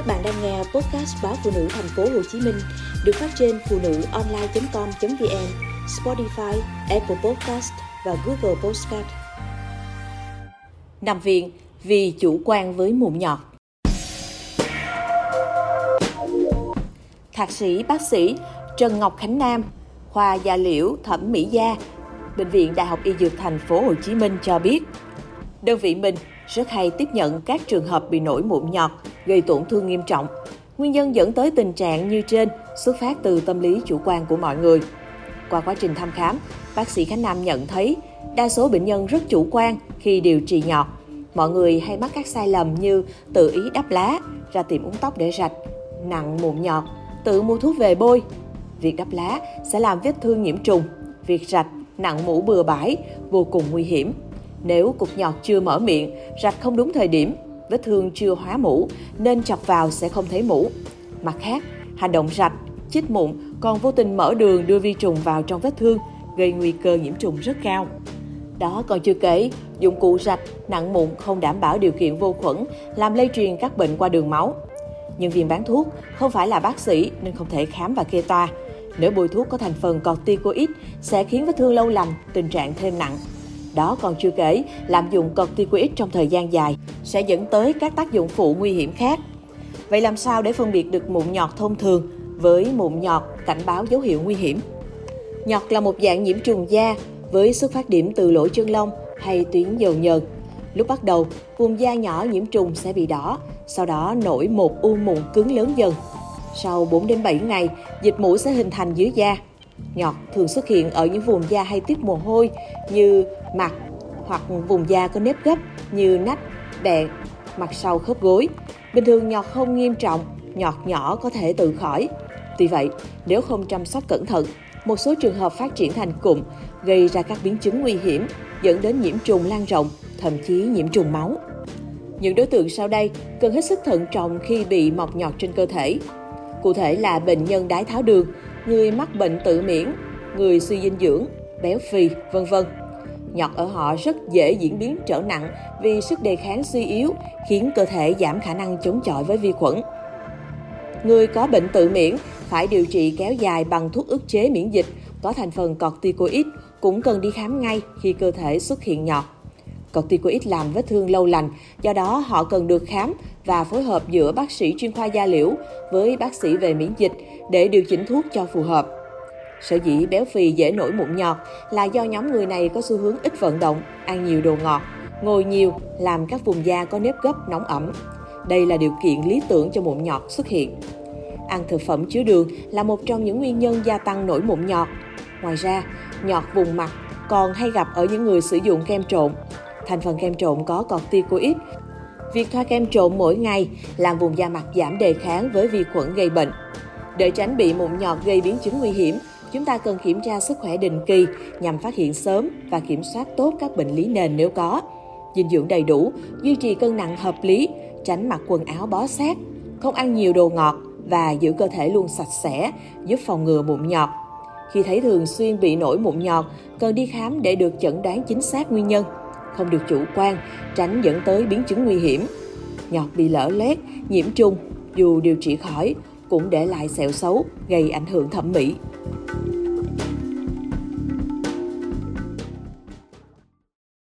Các bạn đang nghe podcast báo phụ nữ thành phố Hồ Chí Minh được phát trên phụ nữ online.com.vn, Spotify, Apple Podcast và Google Podcast. Nằm viện vì chủ quan với mụn nhọt. Thạc sĩ bác sĩ Trần Ngọc Khánh Nam, khoa da liễu thẩm mỹ da, Bệnh viện Đại học Y Dược thành phố Hồ Chí Minh cho biết, đơn vị mình rất hay tiếp nhận các trường hợp bị nổi mụn nhọt gây tổn thương nghiêm trọng. Nguyên nhân dẫn tới tình trạng như trên xuất phát từ tâm lý chủ quan của mọi người. Qua quá trình thăm khám, bác sĩ Khánh Nam nhận thấy đa số bệnh nhân rất chủ quan khi điều trị nhọt. Mọi người hay mắc các sai lầm như tự ý đắp lá, ra tiệm uống tóc để rạch, nặng mụn nhọt, tự mua thuốc về bôi. Việc đắp lá sẽ làm vết thương nhiễm trùng, việc rạch, nặng mũ bừa bãi, vô cùng nguy hiểm. Nếu cục nhọt chưa mở miệng, rạch không đúng thời điểm, vết thương chưa hóa mũ nên chọc vào sẽ không thấy mũ. Mặt khác, hành động rạch, chích mụn còn vô tình mở đường đưa vi trùng vào trong vết thương, gây nguy cơ nhiễm trùng rất cao. Đó còn chưa kể, dụng cụ rạch, nặng mụn không đảm bảo điều kiện vô khuẩn, làm lây truyền các bệnh qua đường máu. Nhân viên bán thuốc không phải là bác sĩ nên không thể khám và kê toa. Nếu bôi thuốc có thành phần corticoid sẽ khiến vết thương lâu lành, tình trạng thêm nặng. Đó còn chưa kể, lạm dụng corticoid trong thời gian dài sẽ dẫn tới các tác dụng phụ nguy hiểm khác. Vậy làm sao để phân biệt được mụn nhọt thông thường với mụn nhọt cảnh báo dấu hiệu nguy hiểm? Nhọt là một dạng nhiễm trùng da với xuất phát điểm từ lỗ chân lông hay tuyến dầu nhờn. Lúc bắt đầu, vùng da nhỏ nhiễm trùng sẽ bị đỏ, sau đó nổi một u mụn cứng lớn dần. Sau 4 đến 7 ngày, dịch mũ sẽ hình thành dưới da. Nhọt thường xuất hiện ở những vùng da hay tiết mồ hôi như mặt hoặc vùng da có nếp gấp như nách, bẹn, mặt sau khớp gối. Bình thường nhọt không nghiêm trọng, nhọt nhỏ có thể tự khỏi. Tuy vậy, nếu không chăm sóc cẩn thận, một số trường hợp phát triển thành cụm, gây ra các biến chứng nguy hiểm, dẫn đến nhiễm trùng lan rộng, thậm chí nhiễm trùng máu. Những đối tượng sau đây cần hết sức thận trọng khi bị mọc nhọt trên cơ thể. Cụ thể là bệnh nhân đái tháo đường, người mắc bệnh tự miễn, người suy dinh dưỡng, béo phì, vân vân. Nhọt ở họ rất dễ diễn biến trở nặng vì sức đề kháng suy yếu, khiến cơ thể giảm khả năng chống chọi với vi khuẩn. Người có bệnh tự miễn phải điều trị kéo dài bằng thuốc ức chế miễn dịch có thành phần corticoid cũng cần đi khám ngay khi cơ thể xuất hiện nhọt. Corticoid làm vết thương lâu lành, do đó họ cần được khám và phối hợp giữa bác sĩ chuyên khoa da liễu với bác sĩ về miễn dịch để điều chỉnh thuốc cho phù hợp. Sở dĩ béo phì dễ nổi mụn nhọt là do nhóm người này có xu hướng ít vận động, ăn nhiều đồ ngọt, ngồi nhiều, làm các vùng da có nếp gấp nóng ẩm. Đây là điều kiện lý tưởng cho mụn nhọt xuất hiện. Ăn thực phẩm chứa đường là một trong những nguyên nhân gia tăng nổi mụn nhọt. Ngoài ra, nhọt vùng mặt còn hay gặp ở những người sử dụng kem trộn. Thành phần kem trộn có corticoid. Việc thoa kem trộn mỗi ngày làm vùng da mặt giảm đề kháng với vi khuẩn gây bệnh. Để tránh bị mụn nhọt gây biến chứng nguy hiểm, chúng ta cần kiểm tra sức khỏe định kỳ nhằm phát hiện sớm và kiểm soát tốt các bệnh lý nền nếu có. Dinh dưỡng đầy đủ, duy trì cân nặng hợp lý, tránh mặc quần áo bó sát, không ăn nhiều đồ ngọt và giữ cơ thể luôn sạch sẽ, giúp phòng ngừa mụn nhọt. Khi thấy thường xuyên bị nổi mụn nhọt, cần đi khám để được chẩn đoán chính xác nguyên nhân. Không được chủ quan, tránh dẫn tới biến chứng nguy hiểm. Nhọt bị lở lét, nhiễm trùng, dù điều trị khỏi, cũng để lại sẹo xấu, gây ảnh hưởng thẩm mỹ.